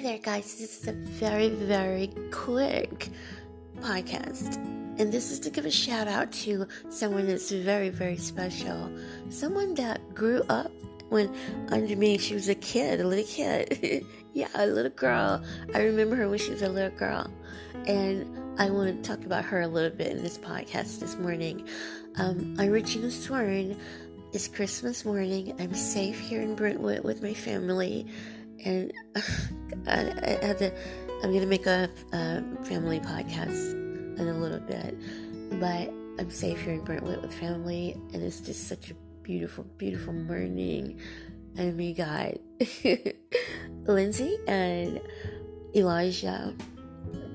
Hey there, guys. This is a very, very quick podcast. And this is to give a shout out to someone that's very, very special. Someone that grew up when, under me, she was a kid, a little kid. yeah, a little girl. I remember her when she was a little girl. And I want to talk about her a little bit in this podcast this morning. Um, I'm Regina Swarn. It's Christmas morning. I'm safe here in Brentwood with my family and I, I have to. I'm gonna make a, a, family podcast in a little bit, but I'm safe here in Brentwood with family, and it's just such a beautiful, beautiful morning. And we got Lindsay and Elijah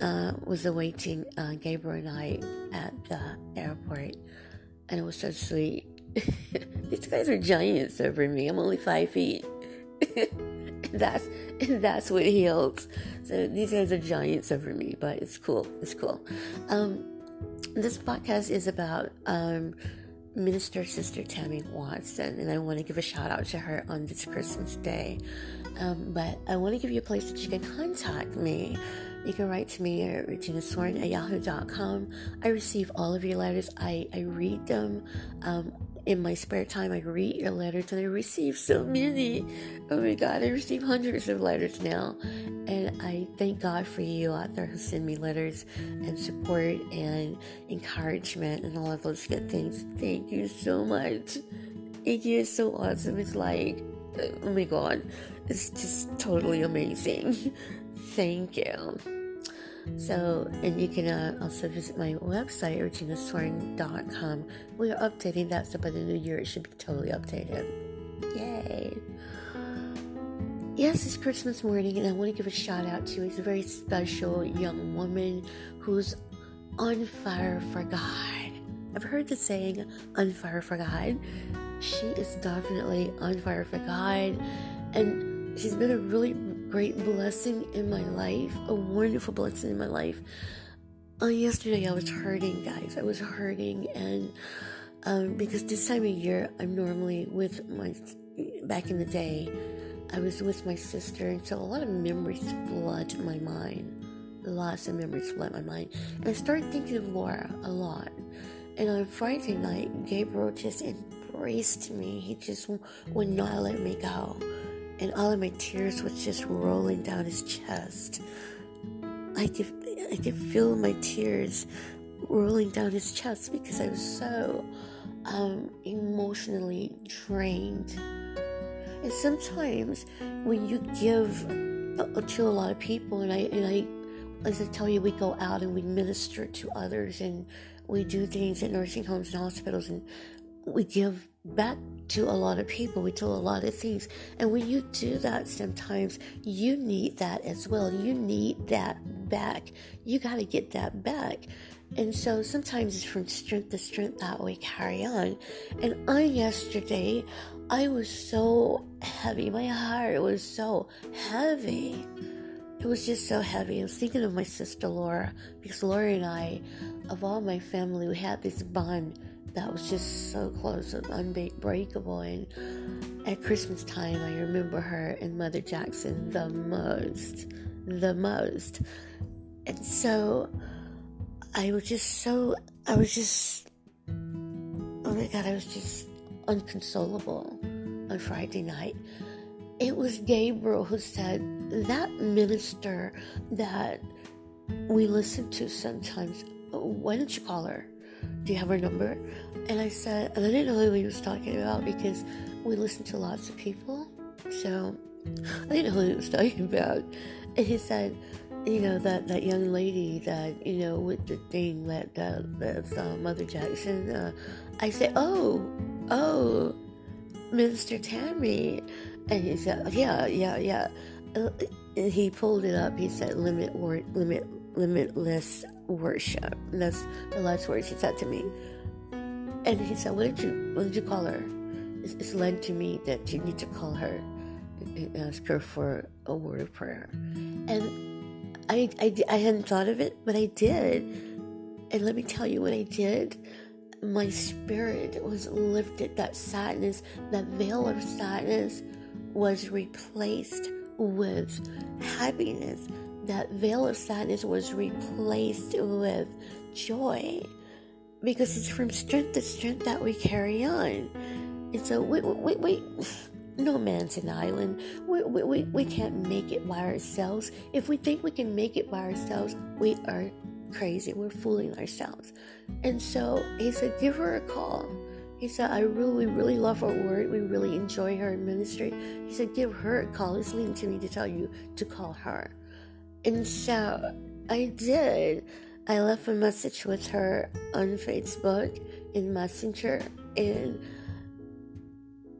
uh, was awaiting uh, Gabriel and I at the airport, and it was so sweet. These guys are giants over me. I'm only five feet. that's that's what heels. So these guys are giants over me, but it's cool. It's cool. Um, this podcast is about um, Minister Sister Tammie Watson, and I want to give a shout out to her on this Christmas Day. Um, but I want to give you a place that you can contact me. You can write to me at reginaswarn at yahoo.com. I receive all of your letters. I, I read them. Um, in my spare time, I read your letters and I receive so many. Oh my God, I receive hundreds of letters now. And I thank God for you out there who send me letters and support and encouragement and all of those good things. Thank you so much. It is so awesome. It's like, oh my God, it's just totally amazing. thank you. So, and you can uh, also visit my website, reginaswarn.com. We are updating that, so by the new year it should be totally updated. Yay! Yes, it's Christmas morning, and I want to give a shout out to a very special young woman who's on fire for God. I've heard the saying, on fire for God. She is definitely on fire for God, and she's been a really great blessing in my life, a wonderful blessing in my life. Uh, yesterday I was hurting, guys. I was hurting, and um, because this time of year I'm normally with my. Back in the day, I was with my sister, and so a lot of memories flood my mind. Lots of memories flood my mind, and I started thinking of Laura a lot. And on Friday night, Gabriel just embraced me. He just would not let me go and all of my tears was just rolling down his chest. I could, I could feel my tears rolling down his chest because I was so um, emotionally drained. And sometimes when you give uh, to a lot of people, and I, and I, as I tell you, we go out and we minister to others, and we do things at nursing homes and hospitals, and we give back to a lot of people. We do a lot of things. And when you do that, sometimes you need that as well. You need that back. You got to get that back. And so sometimes it's from strength to strength that we carry on. And I, yesterday, I was so heavy. My heart was so heavy. It was just so heavy. I was thinking of my sister Laura because Laura and I, of all my family, we had this bond that was just so close and unbreakable. And at Christmas time, I remember her and Mother Jackson the most, the most. And so I was just so, I was just, oh my God, I was just unconsolable on Friday night. It was Gabriel who said, that minister that we listen to sometimes, why don't you call her? Do you have her number? And I said, and I didn't know who he was talking about because we listen to lots of people. So I didn't know who he was talking about. And he said, you know, that, that young lady that, you know, with the thing that, uh, that's uh, Mother Jackson. Uh, I said, oh, oh, Minister Tammie. And he said, yeah, yeah, yeah. And he pulled it up. He said, limit, word, limit, limitless worship. And that's the last words he said to me. And he said, "What did you What did you call her?" It's, it's led to me that you need to call her and ask her for a word of prayer. And I, I, I hadn't thought of it, but I did. And let me tell you, what I did, my spirit was lifted. That sadness, that veil of sadness, was replaced with happiness. That veil of sadness was replaced with joy because it's from strength to strength that we carry on. And so, we, we, we, no man's an island. We, we, we, we can't make it by ourselves. If we think we can make it by ourselves, we are crazy. We're fooling ourselves. And so he said, give her a call. He said, I really, really love her word. We really enjoy her ministry. He said, give her a call. He's leading to me to tell you to call her. And so I did. I left a message with her on Facebook in Messenger and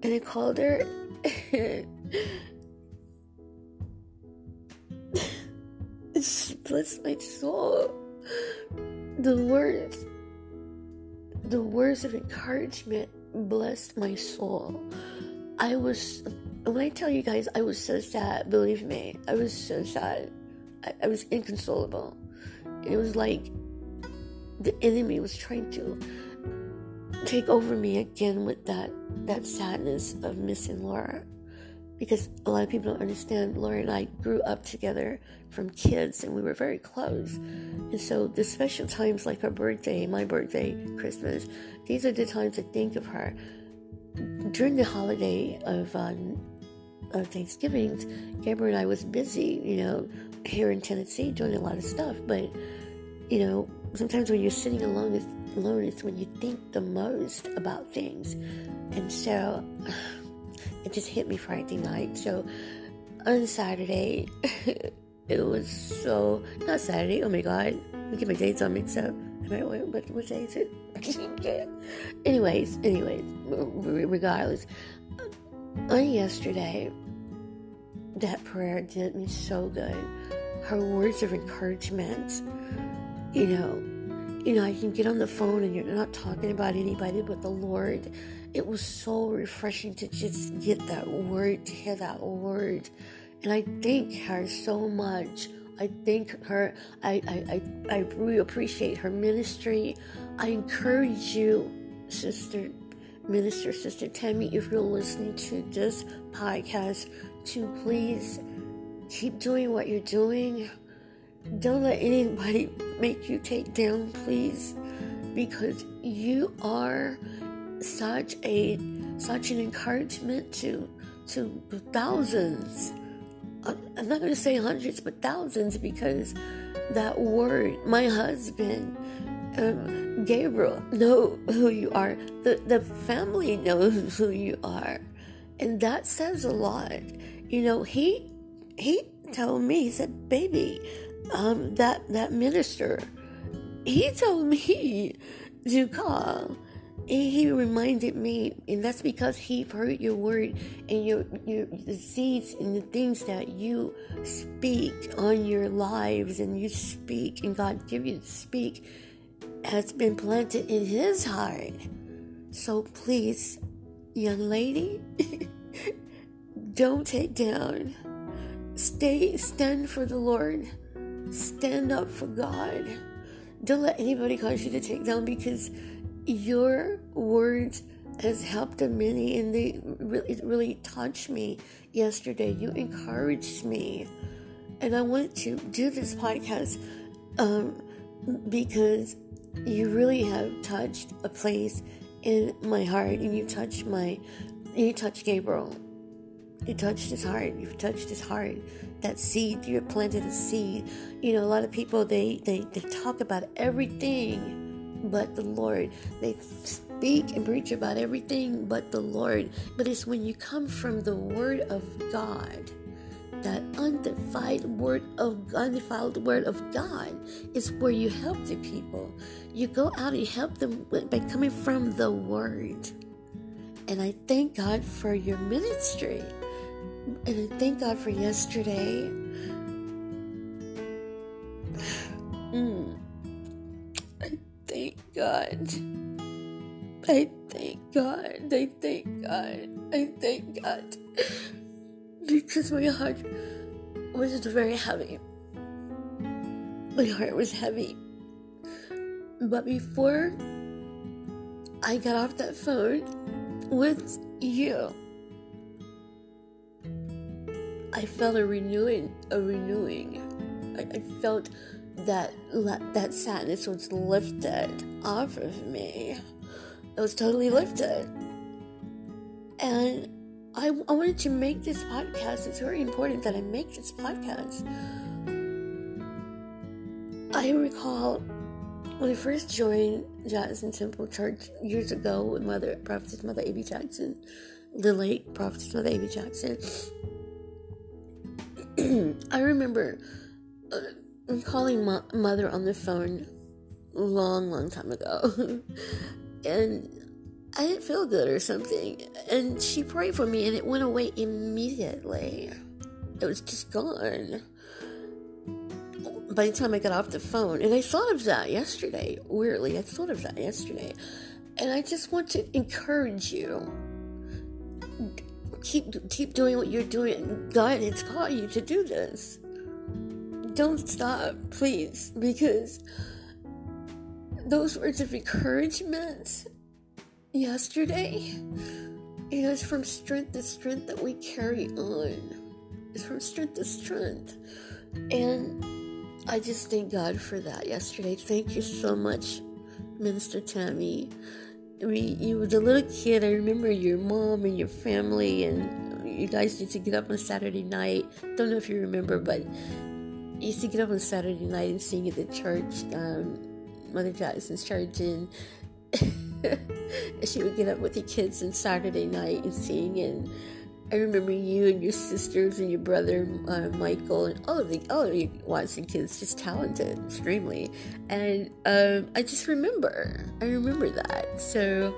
and I called her she blessed my soul. The words the words of encouragement blessed my soul. I was when I tell you guys I was so sad, believe me, I was so sad. I, I was inconsolable. It was like the enemy was trying to take over me again with that that sadness of missing Laura. Because a lot of people don't understand, Laura and I grew up together from kids and we were very close. And so the special times like her birthday, my birthday, Christmas, these are the times I think of her. During the holiday of um, of Thanksgivings, Gabriel and I was busy, you know, here in Tennessee doing a lot of stuff. But you know, sometimes when you're sitting alone, it's, alone is when you think the most about things. And so it just hit me Friday night. So on Saturday, it was so not Saturday. Oh my God, I get my dates all mixed up. I wait, what what day is it? anyways, anyways, regardless, on yesterday, that prayer did me so good. Her words of encouragement, you know, you know, I can get on the phone and you're not talking about anybody but the Lord. It was so refreshing to just get that word, to hear that word. And I thank her so much. I thank her. I, I, I, I really appreciate her ministry. I encourage you, Sister Minister, Sister Tammie, if you're listening to this podcast, to please keep doing what you're doing don't let anybody make you take down, please, because you are such a such an encouragement to to thousands. I'm not going to say hundreds, but thousands, because that word, my husband, um, Gabriel, know who you are. The the family knows who you are, and that says a lot. You know, he he told me, he said, "Baby, um, that that minister, he told me to call. And he reminded me, and that's because he heard your word and your your the seeds and the things that you speak on your lives and you speak and God give you to speak has been planted in his heart. So please, young lady, don't take down. Stay stand for the Lord stand up for God. Don't let anybody cause you to take down because your words has helped many and they really really touched me yesterday. You encouraged me. And I wanted to do this podcast um, because you really have touched a place in my heart and you touched my you touched Gabriel. You touched his heart. You've touched his heart that seed you planted a seed you know a lot of people they they, they talk about everything but the lord they speak and preach about everything but the lord but it's when you come from the word of god that undefiled word of undefiled word of God is where you help the people. You go out and help them by coming from the word. And I thank God for your ministry. And I thank God for yesterday. Mm. I thank God. I thank God. I thank God. I thank God. Because my heart was very heavy. My heart was heavy. But before I got off that phone with you, I felt a renewing, a renewing. I, I felt that that sadness was lifted off of me. It was totally lifted, and I, I wanted to make this podcast. It's very important that I make this podcast. I recall when I first joined Jackson Temple Church years ago with Mother Prophetess Mother A.B. Jackson, the late Prophetess Mother A.B. Jackson. I remember uh, calling mother on the phone long, long time ago, and I didn't feel good or something. And she prayed for me and it went away immediately. It was just gone. By the time I got off the phone, and I thought of that yesterday, weirdly, I thought of that yesterday. And I just want to encourage you. Keep keep doing what you're doing. God has called you to do this. Don't stop, please, because those words of encouragement yesterday, it is from strength to strength that we carry on. It's from strength to strength. And I just thank God for that yesterday. Thank you so much, Minister Tammie. Mean, you was a little kid. I remember your mom and your family, and you guys used to get up on Saturday night. Don't know if you remember, but you used to get up on Saturday night and sing at the church, um, Mother Jackson's church, and she would get up with the kids on Saturday night and sing. And I remember you and your sisters and your brother uh, Michael and all of the all of you Watson kids just talented extremely. And um, I just remember, I remember that. So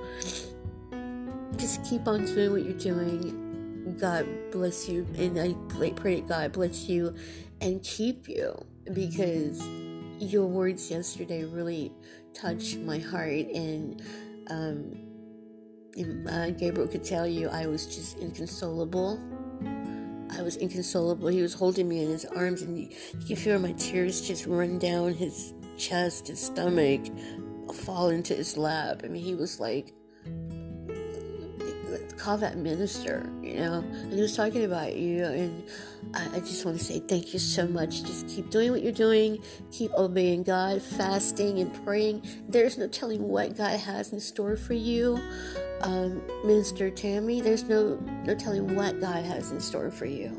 just keep on doing what you're doing. God bless you, and I pray God bless you and keep you because your words yesterday really touched my heart and um, uh, Gabriel could tell you I was just inconsolable. I was inconsolable. He was holding me in his arms, and you, could feel my tears just run down his chest, his stomach, fall into his lap. I mean, he was like, call that minister, you know? And he was talking about you, and I, I just want to say thank you so much. Just keep doing what you're doing, keep obeying God, fasting and praying. There's no telling what God has in store for you. Um, Minister Tammie, there's no no telling what God has in store for you.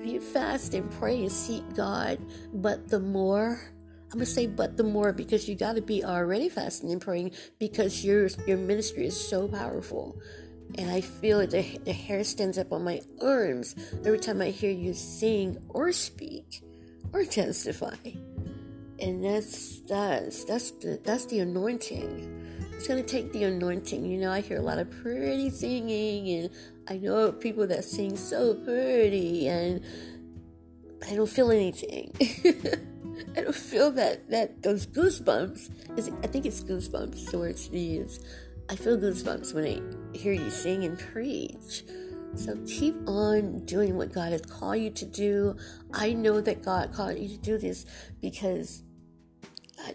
If you fast and pray and seek God, but the more I'm gonna say but the more because you gotta be already fasting and praying because your your ministry is so powerful and I feel it. The, the hair stands up on my arms every time I hear you sing or speak or testify. And that's that's that's the that's the anointing. It's gonna take the anointing. You know, I hear a lot of pretty singing, and I know people that sing so pretty, and I don't feel anything. I don't feel that that those goosebumps. Is I think it's goosebumps the words to. I feel goosebumps when I hear you sing and preach. So keep on doing what God has called you to do. I know that God called you to do this because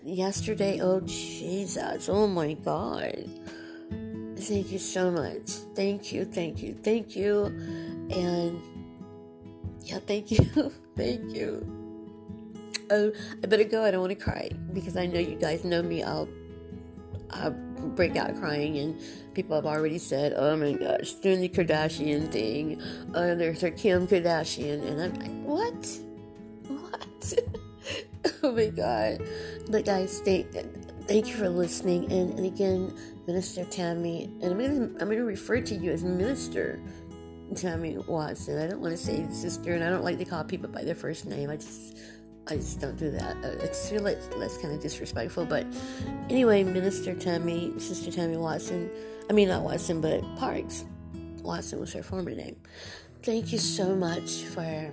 yesterday, oh Jesus, oh my God. Thank you so much. Thank you, thank you, thank you. And yeah, thank you, thank you. Oh, I better go. I don't want to cry because I know you guys know me. I'll, I'll break out crying, and people have already said, "Oh my gosh, doing the Kardashian thing." Uh, there's her Kim Kardashian, and I'm like, "What? What?" oh my god! But guys, thank thank you for listening, and, and again, Minister Tammie, and I'm gonna I'm gonna refer to you as Minister. Tammie Watson. I don't want to say sister, and I don't like to call people by their first name. I just I just don't do that. Uh, it's feel like that's kind of disrespectful. But anyway, Minister Tammie, Sister Tammie Watson, I mean not Watson, but Parks. Watson was her former name. Thank you so much for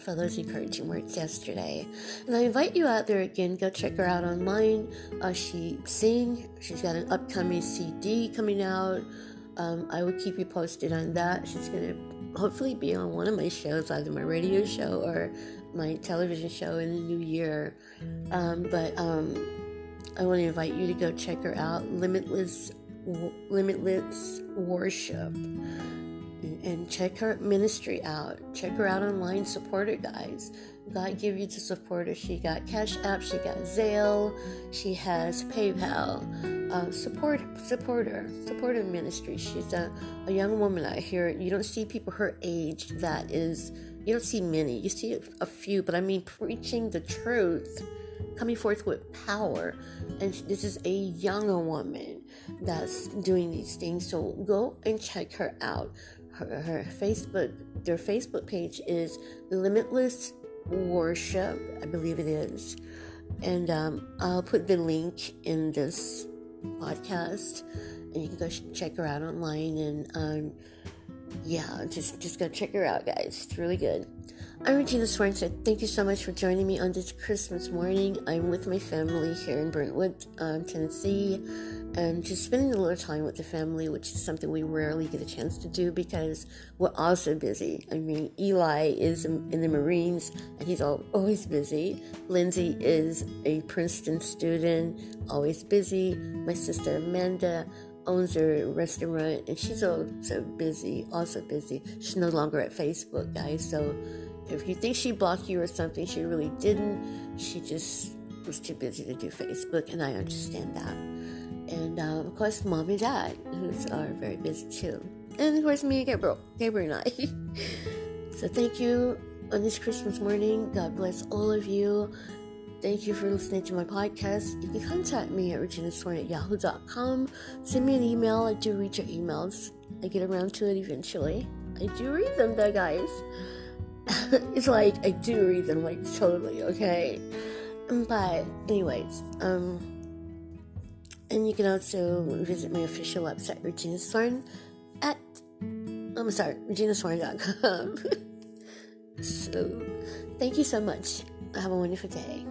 for those encouraging words yesterday. And I invite you out there again. Go check her out online. Uh, she sing. She's got an upcoming CD coming out. Um, I will keep you posted on that. She's gonna hopefully be on one of my shows, either my radio show or my television show in the new year. Um, but um, I want to invite you to go check her out. Limitless, Limitless Worship. And check her ministry out. Check her out online. Support her, guys. God give you to support her. She got Cash App. She got Zelle. She has PayPal. Uh, support, support her. Support her ministry. She's a, a young woman out here. You don't see people her age that is. You don't see many. You see a few, but I mean preaching the truth, coming forth with power. And this is a younger woman that's doing these things. So go and check her out her, her Facebook, their Facebook page is Limitless Worship, I believe it is. And um, I'll put the link in this podcast, and you can go check her out online. And um, yeah, just just go check her out, guys. It's really good. I'm Regina Swarnstead. Thank you so much for joining me on this Christmas morning. I'm with my family here in Brentwood, um, Tennessee and just spending a little time with the family, which is something we rarely get a chance to do because we're also busy. I mean, Eli is in the Marines and he's always busy. Lindsay is a Princeton student, always busy. My sister Amanda owns a restaurant and she's also busy, also busy. She's no longer at Facebook, guys. So if you think she blocked you or something, she really didn't. She just was too busy to do Facebook, and I understand that and um, of course mom and dad who are very busy too and of course me and gabriel gabriel and i so thank you on this christmas morning god bless all of you thank you for listening to my podcast. You can contact me at reginaswarn at yahoo.com send me an email. I do read your emails. I get around to it eventually. I do read them though guys. It's like i do read them like totally okay? But anyways um and you can also visit my official website, Regina Swarn, at, I'm sorry, reginaswarn.com. so, thank you so much. Have a wonderful day.